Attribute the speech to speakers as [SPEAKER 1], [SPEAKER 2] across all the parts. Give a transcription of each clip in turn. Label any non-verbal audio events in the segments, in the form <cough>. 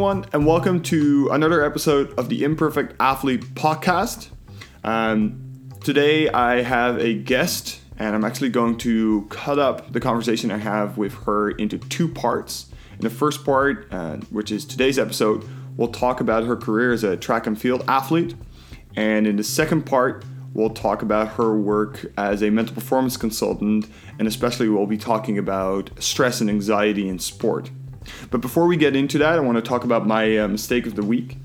[SPEAKER 1] everyone, and welcome to another episode of the Imperfect Athlete podcast. Um, today, I have a guest, and I'm actually going to cut up the conversation I have with her into two parts. In the first part, uh, which is today's episode, we'll talk about her career as a track and field athlete. And in the second part, we'll talk about her work as a mental performance consultant, and especially we'll be talking about stress and anxiety in sport. But before we get into that, I want to talk about my uh, mistake of the week.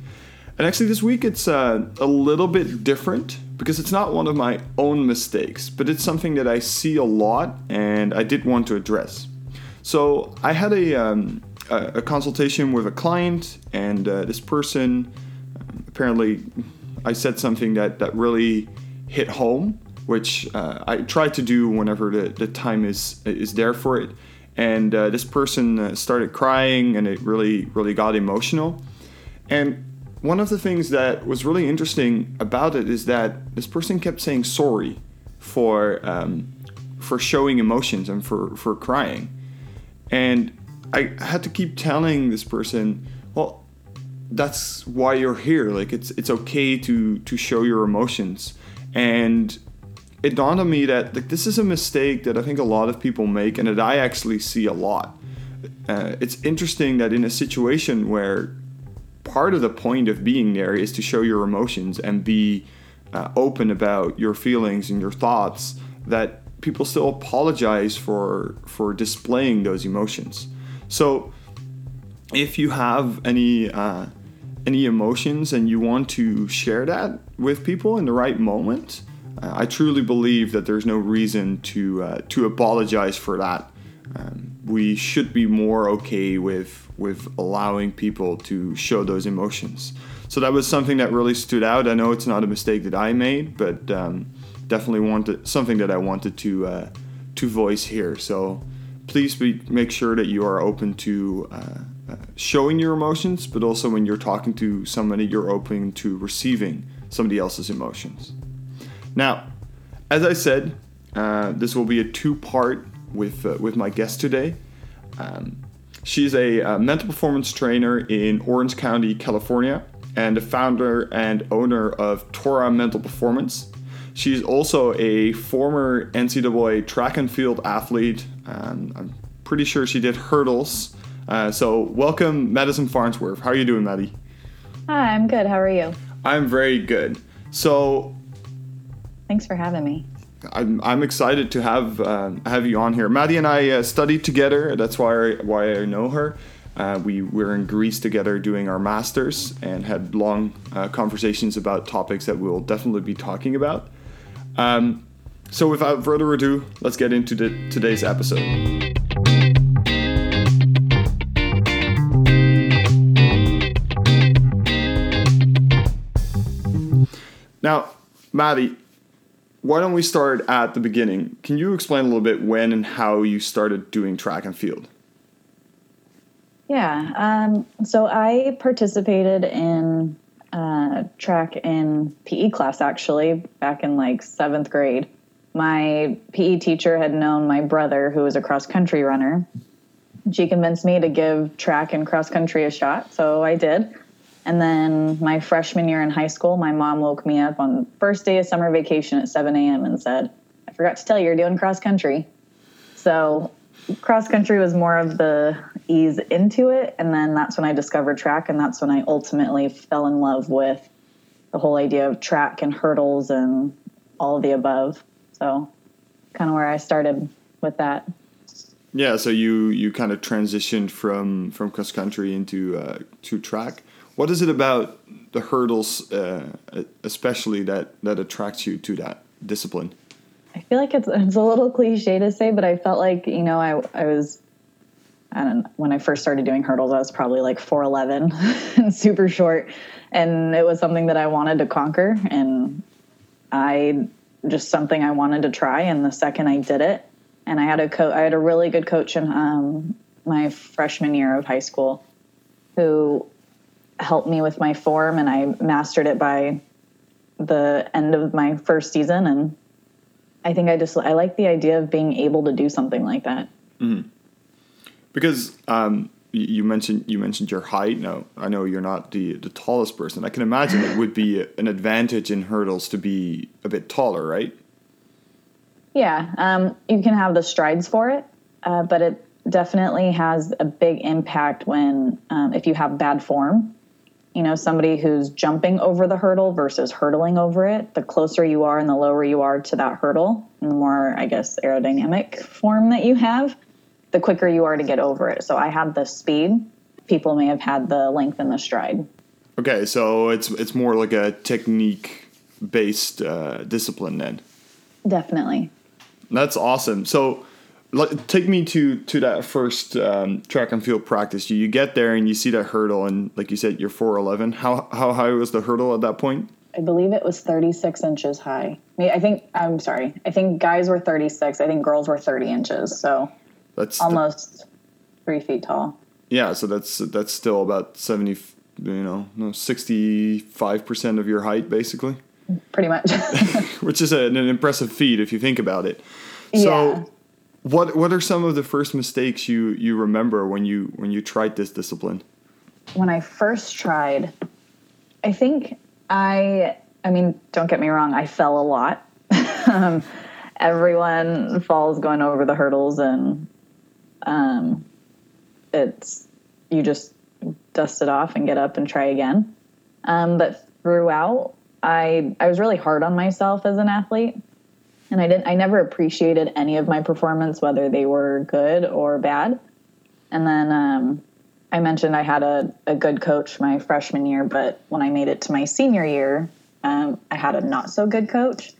[SPEAKER 1] And actually, this week it's uh, a little bit different because it's not one of my own mistakes, but it's something that I see a lot and I did want to address. So I had a, um, a, a, consultation with a client, and uh, this person um, apparently I said something that, that really hit home, which uh, I try to do whenever the, the time is is there for it and uh, this person uh, started crying and it really really got emotional. And one of the things that was really interesting about it is that this person kept saying sorry for um, for showing emotions and for for crying. And i had to keep telling this person well that's why you're here. Like it's it's okay to to show your emotions. And it dawned on me that like this is a mistake that I think a lot of people make and that I actually see a lot. Uh, it's interesting that in a situation where part of the point of being there is to show your emotions and be uh, open about your feelings and your thoughts, that people still apologize for for displaying those emotions. So if you have any uh, any emotions and you want to share that with people in the right moment, I truly believe that there's no reason to uh, to apologize for that. Um, we should be more okay with with allowing people to show those emotions. So that was something that really stood out. I know it's not a mistake that I made, but um, definitely wanted something that I wanted to uh, to voice here. So please be, make sure that you are open to uh, uh, showing your emotions, but also when you're talking to somebody, you're open to receiving somebody else's emotions. Now, as I said, uh, this will be a two-part with uh, with my guest today. Um, she's a, a, uh, mental performance trainer in Orange County, California, and the founder and owner of Tora Mental Performance. She's also a former NCAA track and field athlete. Um, I'm pretty sure she did hurdles. Uh, so, welcome, Madison Farnsworth. How are you doing, Maddie?
[SPEAKER 2] Hi, I'm good. How are you?
[SPEAKER 1] I'm very good. So,
[SPEAKER 2] Thanks for having me.
[SPEAKER 1] I'm, I'm excited to have uh, have you on here. Maddie and I uh, studied together. That's why I, why I know her. Uh, we were in Greece together doing our masters and had long uh, conversations about topics that we'll definitely be talking about. Um, so, without further ado, let's get into the, today's episode. Now, Maddie, why don't we start at the beginning? Can you explain a little bit when and how you started doing track and field?
[SPEAKER 2] Yeah. Um, so I participated in uh, track in PE class actually back in like seventh grade. My PE teacher had known my brother, who was a cross country runner. She convinced me to give track and cross country a shot, so I did. And then my freshman year in high school, my mom woke me up on the first day of summer vacation at 7 a.m. and said, I forgot to tell you, you're doing cross country. So cross country was more of the ease into it. And then that's when I discovered track. And that's when I ultimately fell in love with the whole idea of track and hurdles and all of the above. So kind of where I started with that.
[SPEAKER 1] Yeah, so you you kind of transitioned from from cross country into uh, to track. What is it about the hurdles, uh, especially that that attracts you to that discipline?
[SPEAKER 2] I feel like it's it's a little cliche to say, but I felt like you know I I was I don't know, when I first started doing hurdles, I was probably like 4'11 <laughs> and super short. And it was something that I wanted to conquer. And I just something I wanted to try. And the second I did it, and I had a co- I had a really good coach in um, my freshman year of high school who helped me with my form and I mastered it by the end of my first season and I think I just I like the idea of being able to do something like that.
[SPEAKER 1] Mm-hmm. Because um, you mentioned you mentioned your height. Now I know you're not the the tallest person. I can imagine it would be an advantage in hurdles to be a bit taller, right?
[SPEAKER 2] Yeah, um, you can have the strides for it, uh, but it definitely has a big impact when um, if you have bad form. You know, somebody who's jumping over the hurdle versus hurdling over it. The closer you are and the lower you are to that hurdle, and the more, I guess, aerodynamic form that you have, the quicker you are to get over it. So I had the speed. People may have had the length and the stride.
[SPEAKER 1] Okay, so it's it's more like a technique based uh, discipline then.
[SPEAKER 2] Definitely.
[SPEAKER 1] That's awesome. So take me to to that first um, track and field practice. You, you get there and you see that hurdle, and like you said, you're four eleven. How how high was the hurdle at that point?
[SPEAKER 2] I believe it was thirty six inches high. I think I'm sorry. I think guys were thirty six. I think girls were thirty inches. So that's almost the, three feet tall.
[SPEAKER 1] Yeah, so that's that's still about seventy. You know, no sixty five percent of your height, basically.
[SPEAKER 2] Pretty much. <laughs> <laughs>
[SPEAKER 1] Which is a, an impressive feat if you think about it. So. Yeah what What are some of the first mistakes you you remember when you when you tried this discipline?
[SPEAKER 2] When I first tried, I think I I mean, don't get me wrong, I fell a lot. <laughs> um, everyone falls going over the hurdles, and um, it's you just dust it off and get up and try again. Um, but throughout, I I was really hard on myself as an athlete and I didn't I never appreciated any of my performance whether they were good or bad. And then um, I mentioned I had a, a good coach my freshman year, but when I made it to my senior year, um, I had a not so good coach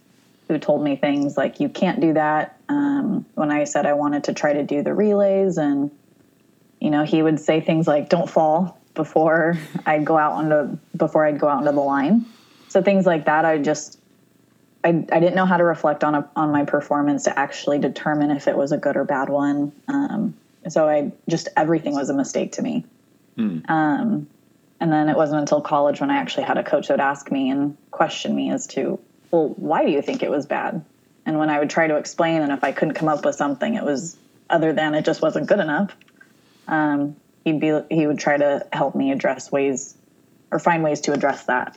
[SPEAKER 2] who told me things like you can't do that. Um, when I said I wanted to try to do the relays, and you know he would say things like "Don't fall" before I'd go out onto before I'd go out into the line. So things like that, I just I, I didn't know how to reflect on a, on my performance to actually determine if it was a good or bad one. Um, so I just everything was a mistake to me. Mm. Um, and then it wasn't until college when I actually had a coach that would ask me and question me as to, well, why do you think it was bad? And when I would try to explain, and if I couldn't come up with something, it was other than it just wasn't good enough. Um, he'd be he would try to help me address ways or find ways to address that.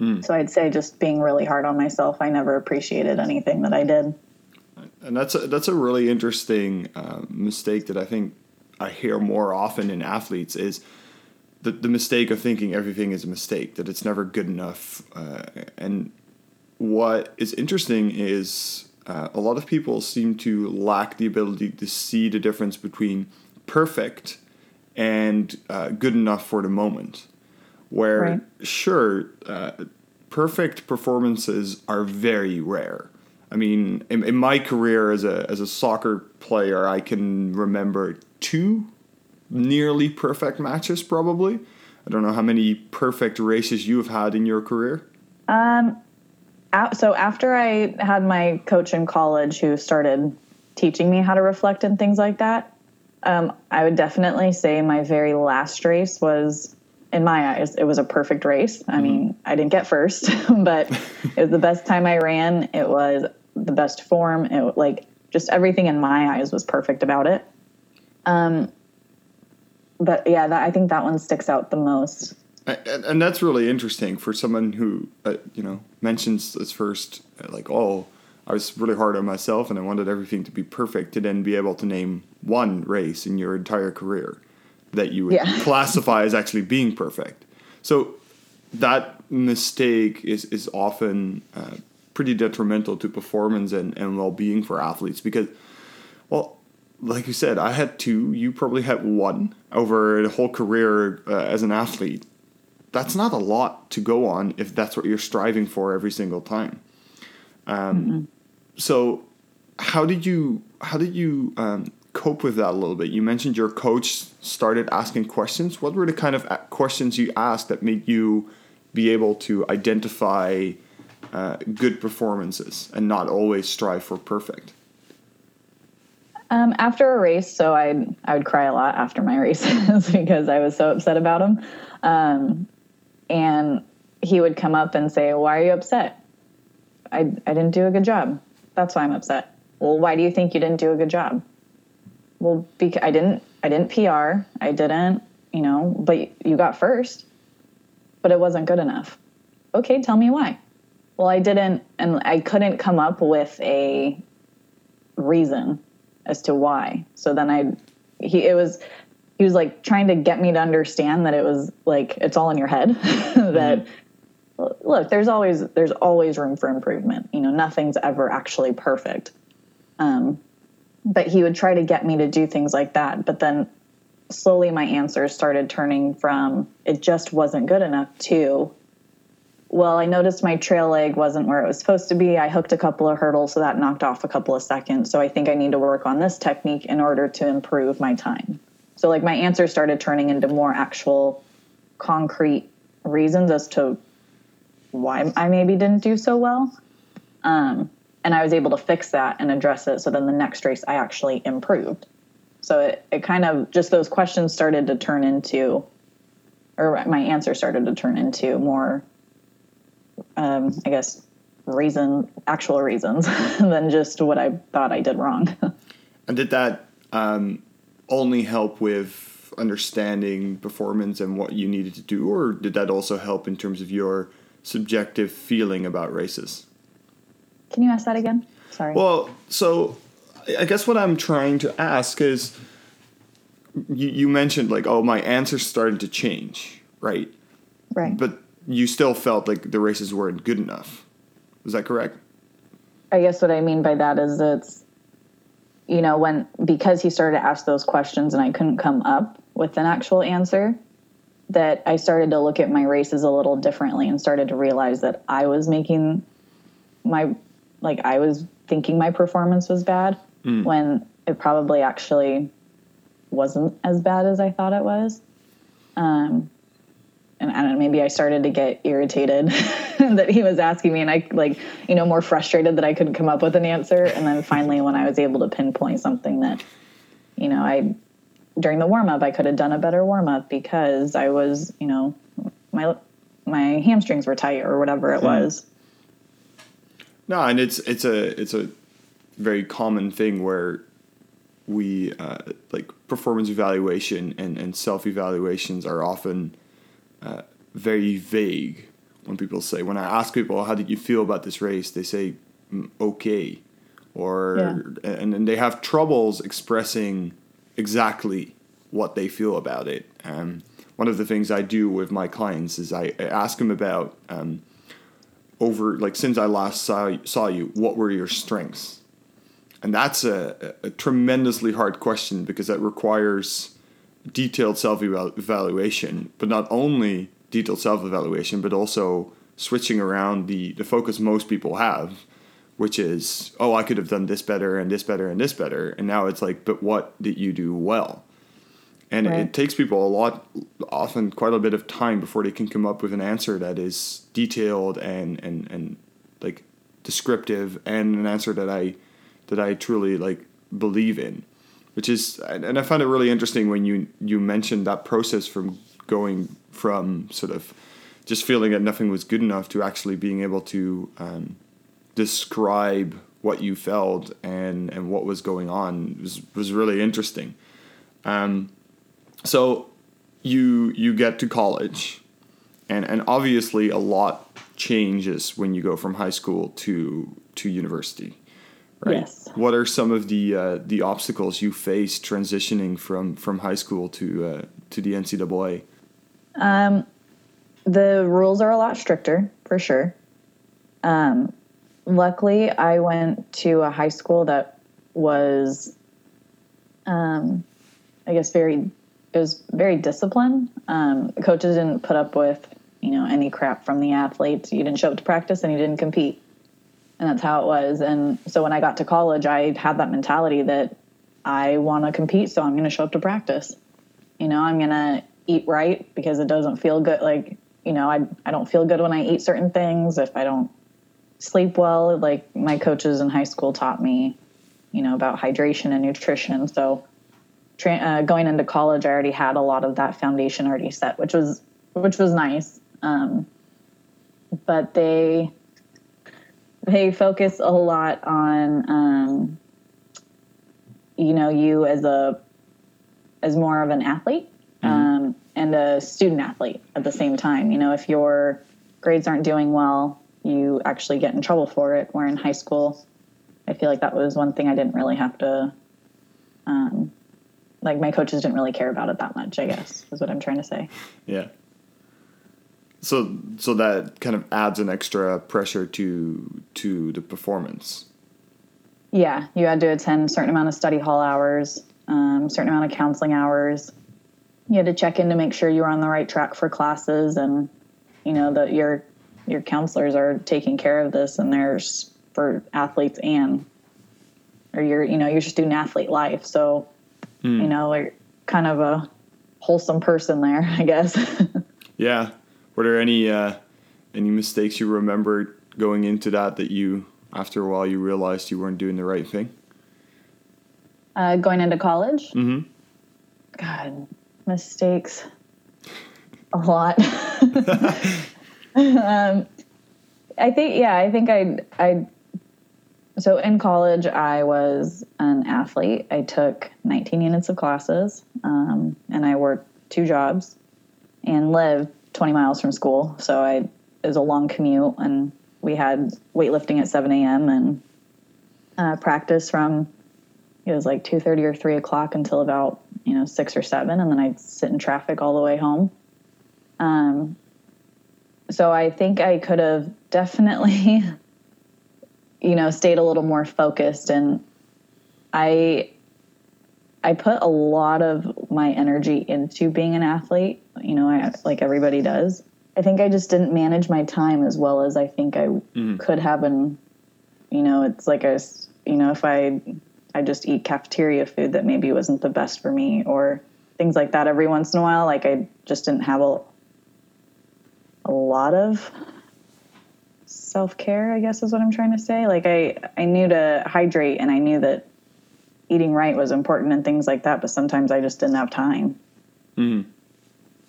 [SPEAKER 2] Mm. So I'd say just being really hard on myself. I never appreciated anything that I did.
[SPEAKER 1] And that's a, that's a really interesting uh, mistake that I think I hear more often in athletes is the, the mistake of thinking everything is a mistake, that it's never good enough. Uh, and what is interesting is uh, a lot of people seem to lack the ability to see the difference between perfect and uh, good enough for the moment where right. sure uh, perfect performances are very rare. I mean in, in, my career as a as a soccer player i can remember two nearly perfect matches probably. I don't know how many perfect races you have had in your career.
[SPEAKER 2] Um so after i had my coach in college who started teaching me how to reflect and things like that um, i would definitely say my very last race was in my eyes, it was a perfect race. I mm-hmm. mean, I didn't get first, <laughs> but it was the best time I ran. It was the best form. It like just everything in my eyes was perfect about it. Um, but yeah, that, I think that one sticks out the most.
[SPEAKER 1] And, and that's really interesting for someone who, uh, you know, mentions this first, uh, like, oh, I was really hard on myself and I wanted everything to be perfect to then be able to name one race in your entire career that you would yeah. <laughs> classify as actually being perfect. So that mistake is is often uh, pretty detrimental to performance and, and well being for athletes because, well, like you said, I had two. You probably had one over the whole career uh, as an athlete. That's not a lot to go on if that's what you're striving for every single time. Um, mm-hmm. So, how did you how did you um, cope with that a little bit? You mentioned your coach started asking questions. What were the kind of questions you asked that made you be able to identify uh, good performances and not always strive for perfect?
[SPEAKER 2] Um, after a race, so I I would cry a lot after my <laughs> races because I was so upset about them. Um, and he would come up and say, "Why are you upset? I I didn't do a good job. That's why I'm upset." Well, why do you think you didn't do a good job? Well, bec- I didn't, I didn't PR, I didn't, you know, but you got first, but it wasn't good enough. Okay, tell me why. Well, I didn't, and I couldn't come up with a reason as to why. So then I, he, it was, he was like trying to get me to understand that it was like it's all in your head <laughs> that mm-hmm. look there's always there's always room for improvement you know nothing's ever actually perfect um, but he would try to get me to do things like that. But then slowly my answers started turning from it just wasn't good enough to well i noticed my trail leg wasn't where it was supposed to be. I hooked a couple of hurdles so that knocked off a couple of seconds. So i think i need to work on this technique in order to improve my time. So like my answers started turning into more actual concrete reasons as to why I maybe didn't do so well. Um, and I was able to fix that and address it. So then the next race I actually improved. So it, it kind of just those questions started to turn into, or my answer started to turn into more, um, I guess, reason, actual reasons <laughs> than just what I thought I did wrong. <laughs>
[SPEAKER 1] and did that um, only help with understanding performance and what you needed to do, or did that also help in terms of your subjective feeling about races?
[SPEAKER 2] Can you ask that again? Sorry.
[SPEAKER 1] Well, so I guess what I'm trying to ask is you, you mentioned like, oh, my answers started to change, right?
[SPEAKER 2] Right.
[SPEAKER 1] But you still felt like the races weren't good enough. Is that correct?
[SPEAKER 2] I guess what I mean by that is it's you know, when because he started to ask those questions and I couldn't come up with an actual answer, that I started to look at my races a little differently and started to realize that I was making my like I was thinking my performance was bad mm. when it probably actually wasn't as bad as I thought it was. Um, and I don't know, maybe I started to get irritated <laughs> that he was asking me and I like, you know, more frustrated that I couldn't come up with an answer. And then finally, when I was able to pinpoint something that, you know, I, during the warm up, I could have done a better warm up because I was, you know, my, my hamstrings were tight or whatever it hmm. was.
[SPEAKER 1] No, and it's, it's a, it's a very common thing where we, uh, like performance evaluation and, and self evaluations are often, uh, very vague when people say when I ask people how did you feel about this race, they say mm, okay, or yeah. and, and they have troubles expressing exactly what they feel about it. Um, one of the things I do with my clients is I, I ask them about um, over like since I last saw saw you, what were your strengths? And that's a, a tremendously hard question because that requires detailed self evaluation, but not only detailed self evaluation, but also switching around the, the focus most people have, which is, oh, I could have done this better and this better and this better. And now it's like, but what did you do well? And right. it takes people a lot, often quite a bit of time before they can come up with an answer that is detailed and, and, and like descriptive and an answer that I, that I truly like believe in which is and I found it really interesting when you you mentioned that process from going from sort of just feeling that nothing was good enough to actually being able to um, describe what you felt and and what was going on was was really interesting. Um, so you you get to college, and and obviously a lot changes when you go from high school to to university right? Yes. What are some of the uh, the obstacles you face transitioning from from high school to uh, to the NCAA?
[SPEAKER 2] Um, the rules are a lot stricter for sure. Um, luckily, I went to a high school that was, um, I guess, very it was very disciplined. Um, coaches didn't put up with you know any crap from the athletes. You didn't show up to practice and you didn't compete and that's how it was. And so when I got to college, I had that mentality that I want to compete, so I'm going to show up to practice. You know, I'm going to eat right because it doesn't feel good. Like, you know, I I don't feel good when I eat certain things. If I don't sleep well, like my coaches in high school taught me, you know, about hydration and nutrition. So tra- uh, going into college, I already had a lot of that foundation already set, which was which was nice. Um, but they they focus a lot on um, you know you as a as more of an athlete um, and a student athlete at the same time. You know, if your grades aren't doing well, you actually get in trouble for it. Where in high school, I feel like that was one thing I didn't really have to. Um, like my coaches didn't really care about it that much. I guess is what I'm trying to say.
[SPEAKER 1] Yeah. So so that kind of adds an extra pressure to to the performance.
[SPEAKER 2] Yeah, you had to attend a certain amount of study hall hours, um, certain amount of counseling hours. You had to check in to make sure you were on the right track for classes, and you know that your your counselors are taking care of this, and there's for athletes and or your you know your student athlete life. So
[SPEAKER 1] Hmm.
[SPEAKER 2] you know, like kind of a wholesome person there, <laughs> I guess.
[SPEAKER 1] Yeah. Were there any uh, any mistakes you remembered going into that that you after a while you realized you weren't doing the right thing?
[SPEAKER 2] uh, going into college,
[SPEAKER 1] Mm-hmm.
[SPEAKER 2] God, mistakes. A lot. <laughs> <laughs> um, I think, yeah, I think I, I, so in college, I was an athlete. I took 19 units of classes, um, and I worked two jobs and lived 20 miles from school. So I, it was a long commute, and we had weightlifting at 7 a.m. and uh, practice from it was like 2.30 or 3 o'clock until about you know 6 or 7 and then i'd sit in traffic all the way home um, so i think i could have definitely <laughs> you know stayed a little more focused. And i i put a lot of my energy into being an athlete you know I, like everybody does. I think i just didn't manage my time as well as i think i mm-hmm. could have. And you know it's like a s- you know if i i just eat cafeteria food that maybe wasn't the best for me or things like that every once in a while like i just didn't have a a lot of self-care i guess is what i'm trying to say like i i knew to hydrate and i knew that eating right was important and things like that but sometimes i just didn't have time
[SPEAKER 1] Mm-hmm.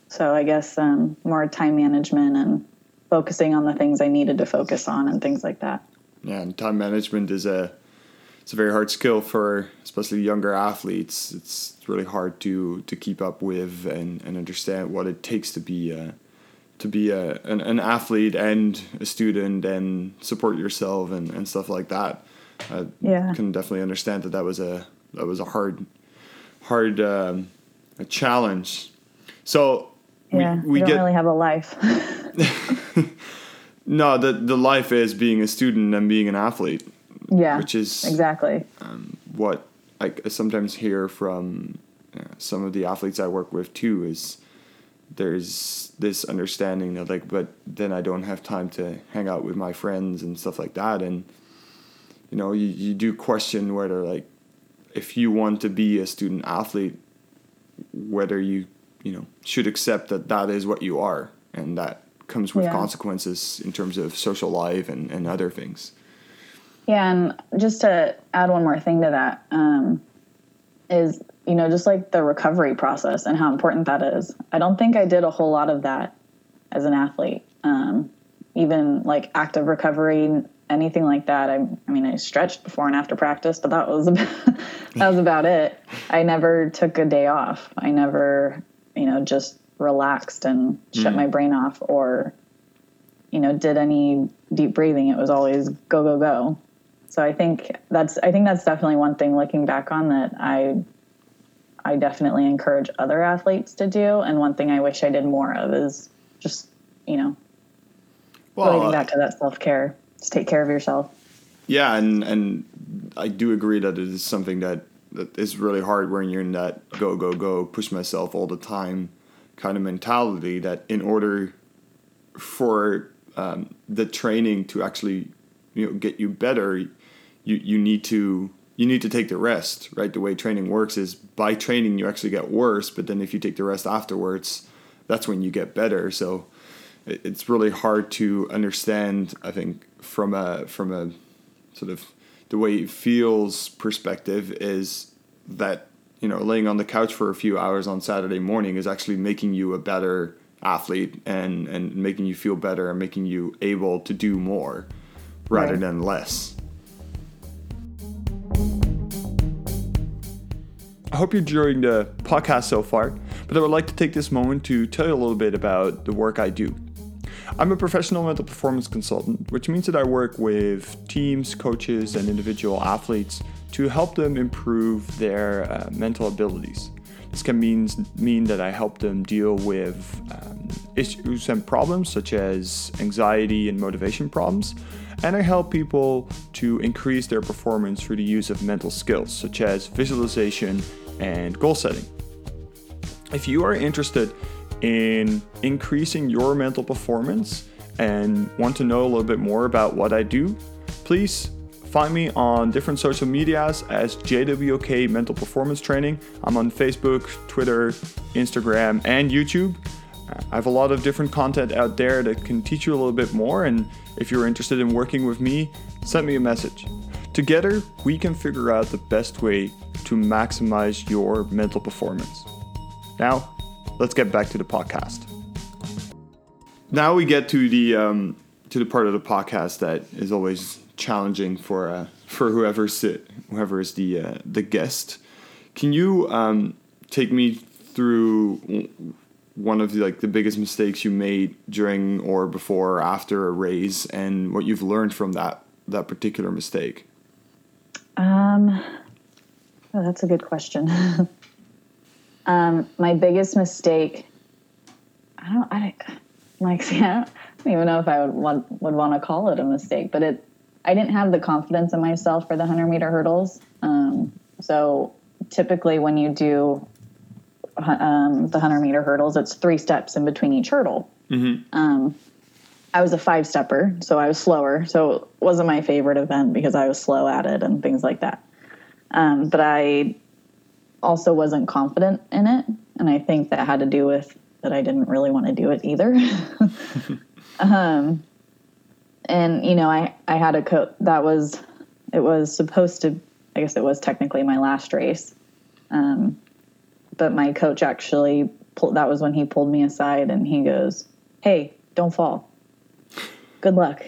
[SPEAKER 2] so i guess um, more time management and focusing on the things i needed to focus on and things like that
[SPEAKER 1] Yeah, and time management is a it's a very hard skill for especially younger athletes. It's really hard to to keep up with and, and understand what it takes to be a, to be a, an, an athlete and a student and support yourself and, and stuff like that. I
[SPEAKER 2] Yeah.
[SPEAKER 1] can definitely understand that that was a that was a hard hard um, a challenge. So we,
[SPEAKER 2] yeah
[SPEAKER 1] we
[SPEAKER 2] you don't
[SPEAKER 1] get
[SPEAKER 2] really have a life <laughs> <laughs>
[SPEAKER 1] no the the life is being a student and being an athlete.
[SPEAKER 2] yeah
[SPEAKER 1] Which is-
[SPEAKER 2] exactly
[SPEAKER 1] what I I sometimes hear from uh, some of the athletes I work with too is there's this understanding that like but then I don't have time to hang out with my friends and stuff like that. And you know you, you do question whether like if you want to be a student athlete whether you you know should accept that that is what you are. And that comes with
[SPEAKER 2] Yeah.
[SPEAKER 1] consequences in terms of social life and, and other things.
[SPEAKER 2] Yeah, and just to add one more thing to that um, is, you know, just like the recovery process and how important that is. I don't think I did a whole lot of that as an athlete. Um, even like active recovery, anything like that. I, I mean, I stretched before and after practice, but that was about, <laughs> that was about it. I never took a day off. I never, you know, just relaxed and shut my brain off or you know did any deep breathing it was always go go go so i think that's i think that's definitely one thing looking back on that i i definitely encourage other athletes to do and one thing i wish i did more of is just you know relating back to that self-care just take care of yourself
[SPEAKER 1] Yeah, and and I do agree that it is something that that is really hard when you're in that go go go push myself all the time kind of mentality. That in order for um, the training to actually you know get you better, you you need to you need to take the rest. Right, the way training works is by training you actually get worse, but then if you take the rest afterwards, that's when you get better. So it's really hard to understand. I think from a from a sort of the way it feels perspective is that you know laying on the couch for a few hours on Saturday morning is actually making you a better athlete and and making you feel better and making you able to do more rather
[SPEAKER 2] Right.
[SPEAKER 1] than less. Hope you're enjoying the podcast so far, but I would like to take this moment to tell you a little bit about the work I do. I'm a professional mental performance consultant, which means that I work with teams, coaches, and individual athletes to help them improve their uh, mental abilities. This can mean, mean that I help them deal with um, issues and problems such as anxiety and motivation problems, and I help people to increase their performance through the use of mental skills such as visualization and goal setting. If you are interested in increasing your mental performance and want to know a little bit more about what I do, please find me on different social medias as JWK Mental Performance Training. I'm on Facebook, Twitter, Instagram, and YouTube. I have a lot of different content out there that can teach you a little bit more. And if you're interested in working with me, send me a message. Together, we can figure out the best way to maximize your mental performance. Now, let's get back to the podcast. Now we get to the um, to the part of the podcast that is always challenging for uh, for whoever's whoever is the uh, the guest. Can you um, take me through one of the, like the biggest mistakes you made during or before or after a race and what you've learned from that that particular mistake?
[SPEAKER 2] Um, oh, that's a good question. <laughs> um, my biggest mistake, I don't, I don't, like, <laughs> I don't, even know if I would want would want to call it a mistake, but it, I didn't have the confidence in myself for the hundred meter hurdles. Um, so typically, when you do um, the 100 meter hurdles, it's three steps in between each hurdle. Mm-hmm. Um, I was a five stepper, so I was slower. So it wasn't my favorite event because I was slow at it and things like that. Um, but I also wasn't confident in it. And I think that had to do with that I didn't really want to do it either. <laughs> um, and, you know, I, I had a coat that was, it was supposed to, I guess it was technically my last race. Um, but my coach actually pulled, that was when he pulled me aside and he goes, Hey, don't fall. Good luck.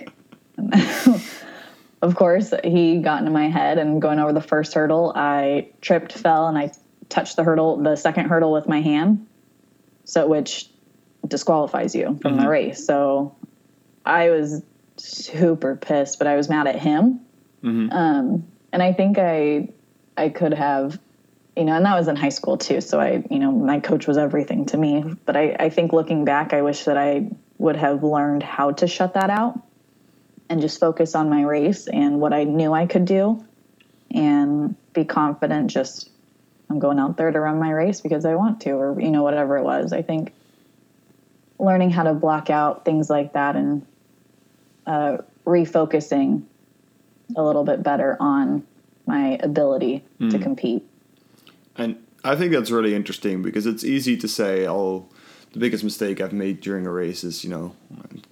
[SPEAKER 2] <laughs> of course, he got into my head and going over the first hurdle, I tripped, fell, and I touched the hurdle, the second hurdle with my hand. So, which disqualifies you from mm-hmm. the race. So, I was super pissed, but I was mad at him. Mm-hmm. Um, and I think I, I could have you know, and that was in high school too. So I, you know, my coach was everything to me. But I, I think looking back, I wish that I would have learned how to shut that out and just focus on my race and what I knew I could do and be confident just I'm going out there to run my race because I want to or you know whatever it was. I think learning how to block out things like that and uh, refocusing a little bit better on my ability mm. to compete
[SPEAKER 1] and I think that's really interesting because it's easy to say, oh, the biggest mistake I've made during a race is, you know,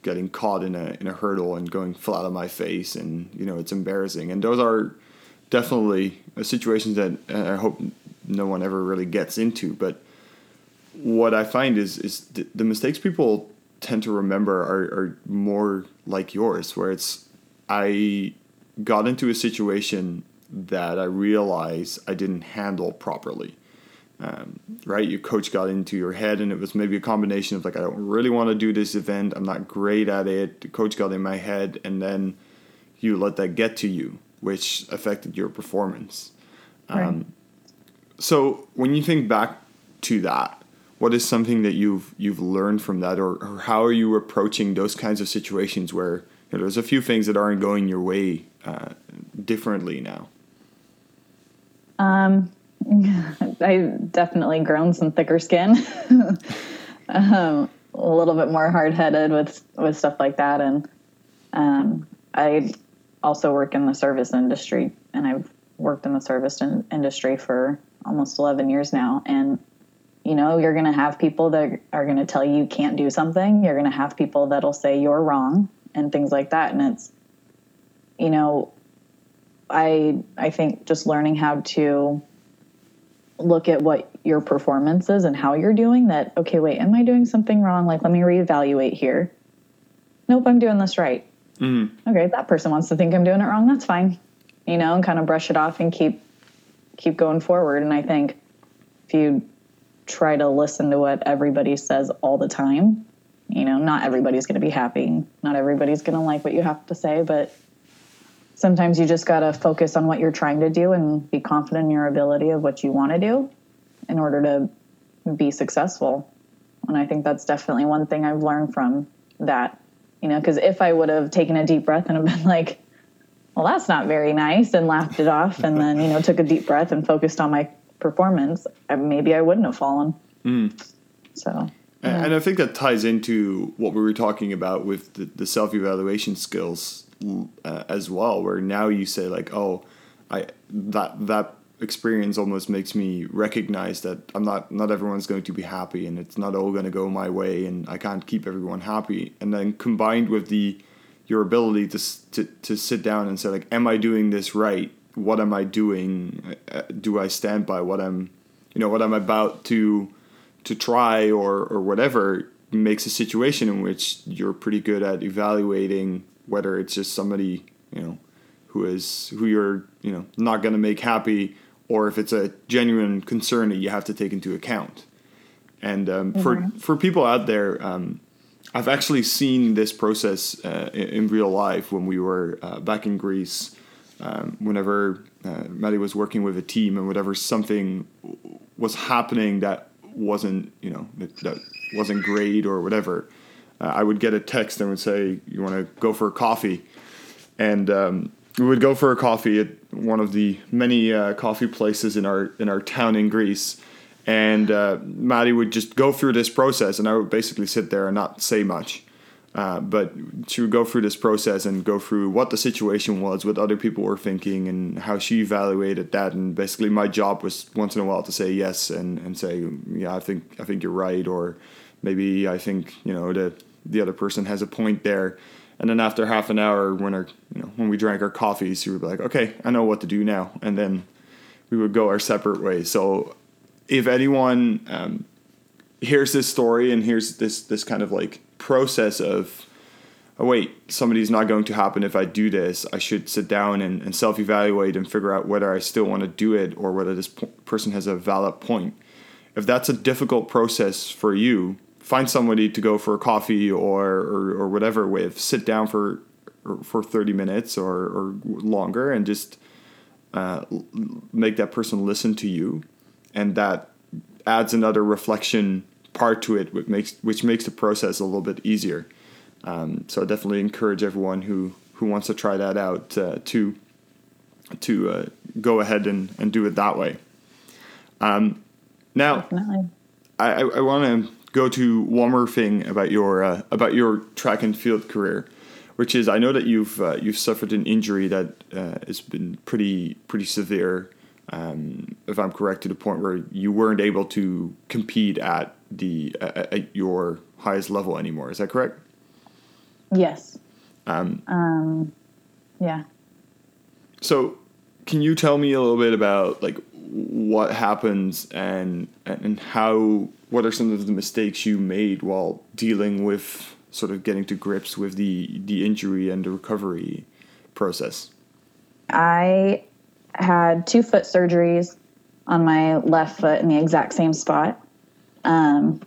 [SPEAKER 1] getting caught in a in a hurdle and going flat on my face, and you know, it's embarrassing. And those are definitely uh, situations that uh, I hope no one ever really gets into. But what I find is is the, the mistakes people tend to remember are, are more like yours, where it's I got into a situation that I realized I didn't handle properly. Um, right, your coach got into your head, and it was maybe a combination of like, I don't really want to do this event. I'm not great at it. The coach got in my head, and then you let that get to you, which affected your performance. Right. Um, so when you think back to that, what is something that you've you've learned from that, or, or how are you approaching those kinds of situations where you know, there's a few things that aren't going your way uh, differently now?
[SPEAKER 2] Um, <laughs> I've definitely grown some thicker skin. <laughs> um, a little bit more hard headed with with stuff like that, and um, I also work in the service industry, and I've worked in the service in- industry for almost eleven years now, and you know you're going to have people that are going to tell you you can't do something. You're going to have people that'll say you're wrong and things like that, and it's you know I I think just learning how to look at what your performance is and how you're doing that okay wait am i doing something wrong like let me reevaluate here nope i'm doing this right mm-hmm. okay that person wants to think i'm doing it wrong that's fine you know and kind of brush it off and keep keep going forward and i think if you try to listen to what everybody says all the time, you know, not everybody's going to be happy. Not everybody's going to like what you have to say, but sometimes you just got to focus on what you're trying to do and be confident in your ability of what you want to do in order to be successful. And I think that's definitely one thing I've learned from that, you know, because if I would have taken a deep breath and have <laughs> been like, well, that's not very nice, and laughed it off, and then, you know, took a deep breath and focused on my performance, maybe I wouldn't have fallen. Mm. So.
[SPEAKER 1] Yeah. And I think that ties into what we were talking about with the, the self evaluation skills uh, as well, where now you say like, oh, I that that experience almost makes me recognize that I'm not not everyone's going to be happy, and it's not all going to go my way, and I can't keep everyone happy. And then combined with the your ability to, to, to sit down and say like am i doing this right what am i doing uh, do i stand by what i'm you know what i'm about to to try or or whatever makes a situation in which you're pretty good at evaluating whether it's just somebody you know who is who you're you know not going to make happy or if it's a genuine concern that you have to take into account and um, mm-hmm. for for people out there um, I've actually seen this process uh, in, in, real life when we were uh, back in Greece. Um, whenever uh, Maddie was working with a team and whatever something was happening that wasn't, you know, that, that wasn't great or whatever, uh, I would get a text and would say, "You want to go for a coffee?" And um, we would go for a coffee at one of the many uh, coffee places in our in our town in Greece and uh, Maddie would just go through this process, and I would basically sit there and not say much. Uh, but she would go through this process and go through what the situation was, what other people were thinking, and how she evaluated that. And basically, my job was once in a while to say yes and, and say, yeah, I think I think you're right, or maybe I think you know the the other person has a point there. And then after half an hour, when our you know when we drank our coffees, she would be like, okay, I know what to do now, and then we would go our separate ways. So if anyone um, hears this story and hears this this kind of like process of oh wait somebody's not going to happen if i do this i should sit down and, and self-evaluate and figure out whether i still want to do it or whether this po- person has a valid point if that's a difficult process for you find somebody to go for a coffee or or, or whatever with sit down for for 30 minutes or, or longer and just uh, make that person listen to you and that adds another reflection part to it, which makes which makes the process a little bit easier. Um, so I definitely encourage everyone who who wants to try that out uh, to to uh, go ahead and, and do it that way. Um, now, definitely. I, I want to go to one more thing about your uh, about your track and field career, which is I know that you've uh, you've suffered an injury that uh, has been pretty pretty severe um, if I'm correct, to the point where you weren't able to compete at the at, at your highest level anymore. Is that correct?
[SPEAKER 2] Yes. Um, um, yeah.
[SPEAKER 1] So, can you tell me a little bit about like what happens and and how what are some of the mistakes you made while dealing with sort of getting to grips with the the injury and the recovery process?
[SPEAKER 2] I had two foot surgeries on my left foot in the exact same spot. Um,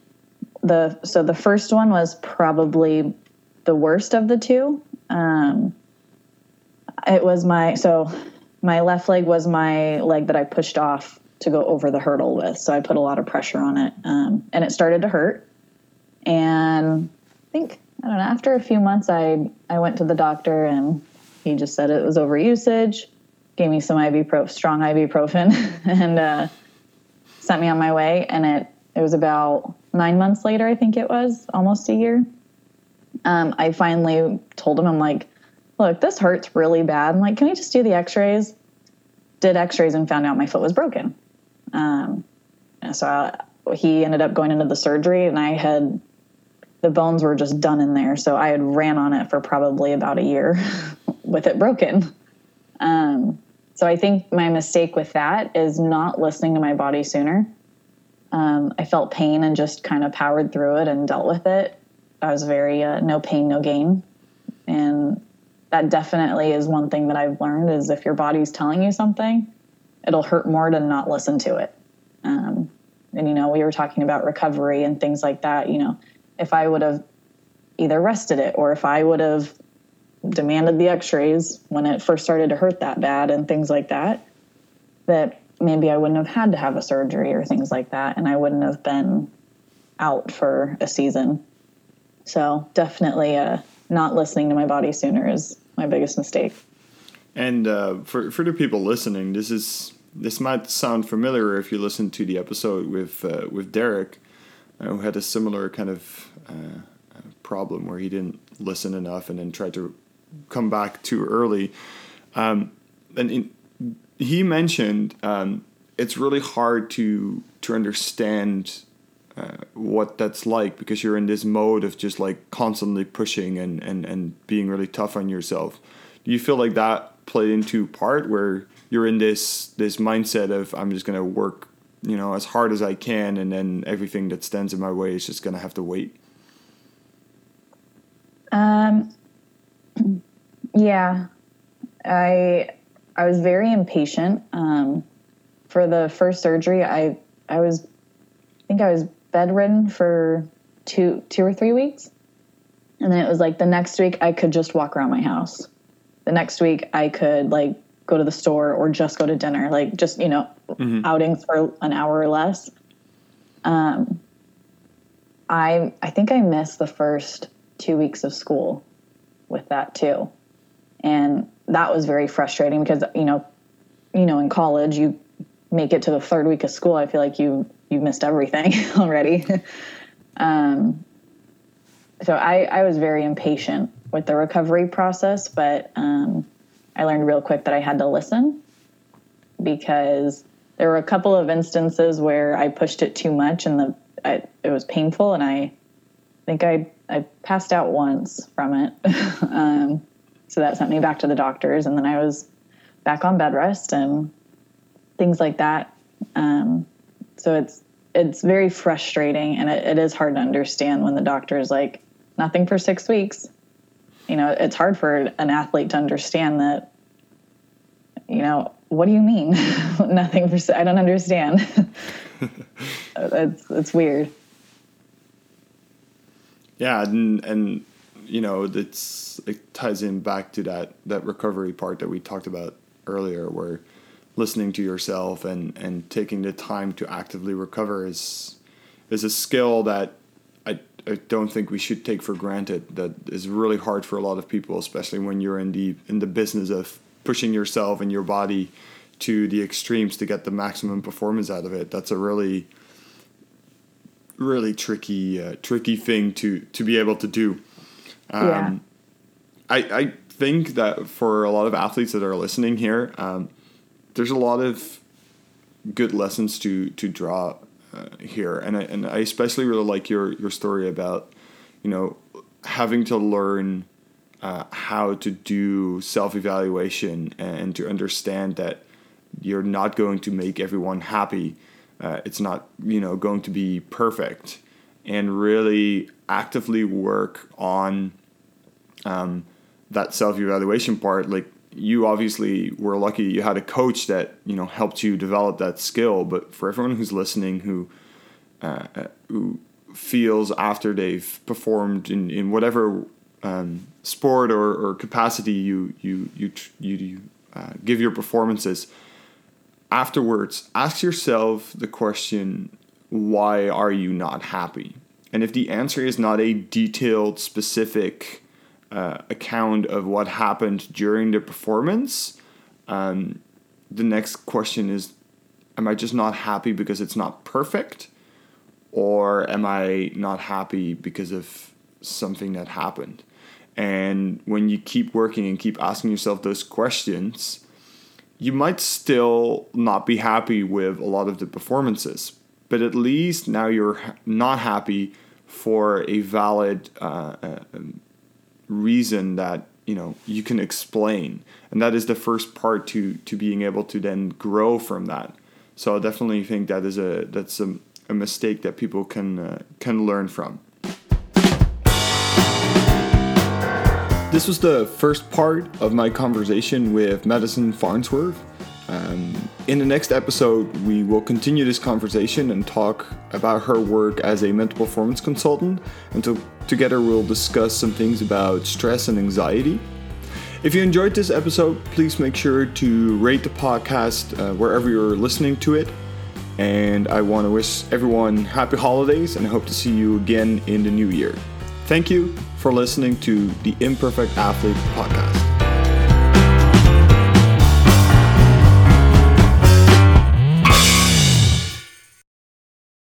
[SPEAKER 2] the so the first one was probably the worst of the two. Um, it was my so my left leg was my leg that I pushed off to go over the hurdle with. So I put a lot of pressure on it, um, and it started to hurt. And I think I don't know. After a few months, I I went to the doctor, and he just said it was overusage gave me some ibuprofen, strong ibuprofen, <laughs> and uh, sent me on my way. And it it was about nine months later, I think it was almost a year. Um, I finally told him, I'm like, look, this hurts really bad. I'm like, can we just do the X-rays? Did X-rays and found out my foot was broken. Um, so I, he ended up going into the surgery, and I had the bones were just done in there. So I had ran on it for probably about a year <laughs> with it broken. Um, so I think my mistake with that is not listening to my body sooner. Um, I felt pain and just kind of powered through it and dealt with it. I was very uh, no pain, no gain, and that definitely is one thing that I've learned is if your body's telling you something, it'll hurt more to not listen to it. Um, and you know we were talking about recovery and things like that you know if i would have either rested it or if i would have demanded the x-rays when it first started to hurt that bad and things like that that maybe i wouldn't have had to have a surgery or things like that and i wouldn't have been out for a season so definitely uh, not listening to my body sooner is my biggest mistake
[SPEAKER 1] and uh, for, for the people listening this is this might sound familiar if you listen to the episode with uh, with Derek, uh, who had a similar kind of uh, problem where he didn't listen enough and then tried to come back too early. Um, and in, he mentioned um, it's really hard to to understand uh, what that's like because you're in this mode of just like constantly pushing and, and, and being really tough on yourself. Do you feel like that played into part where you're in this this mindset of I'm just gonna work, you know, as hard as I can, and then everything that stands in my way is just gonna have to wait.
[SPEAKER 2] Um. Yeah, I I was very impatient. Um, for the first surgery, I I was I think I was bedridden for two two or three weeks, and then it was like the next week I could just walk around my house. The next week I could like go to the store or just go to dinner, like just, you know, mm-hmm. outings for an hour or less. Um, I I think I missed the first two weeks of school with that too. And that was very frustrating because, you know, you know, in college you make it to the third week of school, I feel like you you missed everything <laughs> already. <laughs> um, so I, I was very impatient with the recovery process, but um, I learned real quick that I had to listen because there were a couple of instances where I pushed it too much and the I, it was painful and I think I I passed out once from it. <laughs> um, so that sent me back to the doctors and then I was back on bed rest and things like that. Um, so it's it's very frustrating and it, it is hard to understand when the doctor is like nothing for six weeks you know, it's hard for an athlete to understand that, you know, what do you mean? <laughs> Nothing for, I don't understand. <laughs> it's, it's weird.
[SPEAKER 1] Yeah. And, and, you know, it's, it ties in back to that, that recovery part that we talked about earlier, where listening to yourself and, and taking the time to actively recover is, is a skill that I don't think we should take for granted. That is really hard for a lot of people, especially when you're in the in the business of pushing yourself and your body to the extremes to get the maximum performance out of it. That's a really really tricky uh, tricky thing to to be able to do. Um, yeah. I I think that for a lot of athletes that are listening here, um, there's a lot of good lessons to to draw uh, here, and I, and I especially really like your your story about you know having to learn uh, how to do self evaluation and to understand that you're not going to make everyone happy. Uh, it's not you know going to be perfect, and really actively work on um, that self evaluation part. Like you obviously were lucky you had a coach that you know helped you develop that skill but for everyone who's listening who uh, who feels after they've performed in, in whatever um, sport or, or capacity you you you you, you uh, give your performances afterwards ask yourself the question why are you not happy? And if the answer is not a detailed specific uh, account of what happened during the performance, um, the next question is Am I just not happy because it's not perfect? Or am I not happy because of something that happened? And when you keep working and keep asking yourself those questions, you might still not be happy with a lot of the performances, but at least now you're not happy for a valid uh, uh, reason that you know you can explain. And that is the first part to to being able to then grow from that. So i definitely think that is a that's a, a mistake that people can uh, can learn from. This was the first part of my conversation with madison farnsworth Um, in the next episode, we will continue this conversation and talk about her work as a mental performance consultant, and to, together we'll discuss some things about stress and anxiety. If you enjoyed this episode, please make sure to rate the podcast uh, wherever you're listening to it. And I want to wish everyone happy holidays and hope to see you again in the new year. Thank you for listening to the Imperfect Athlete podcast.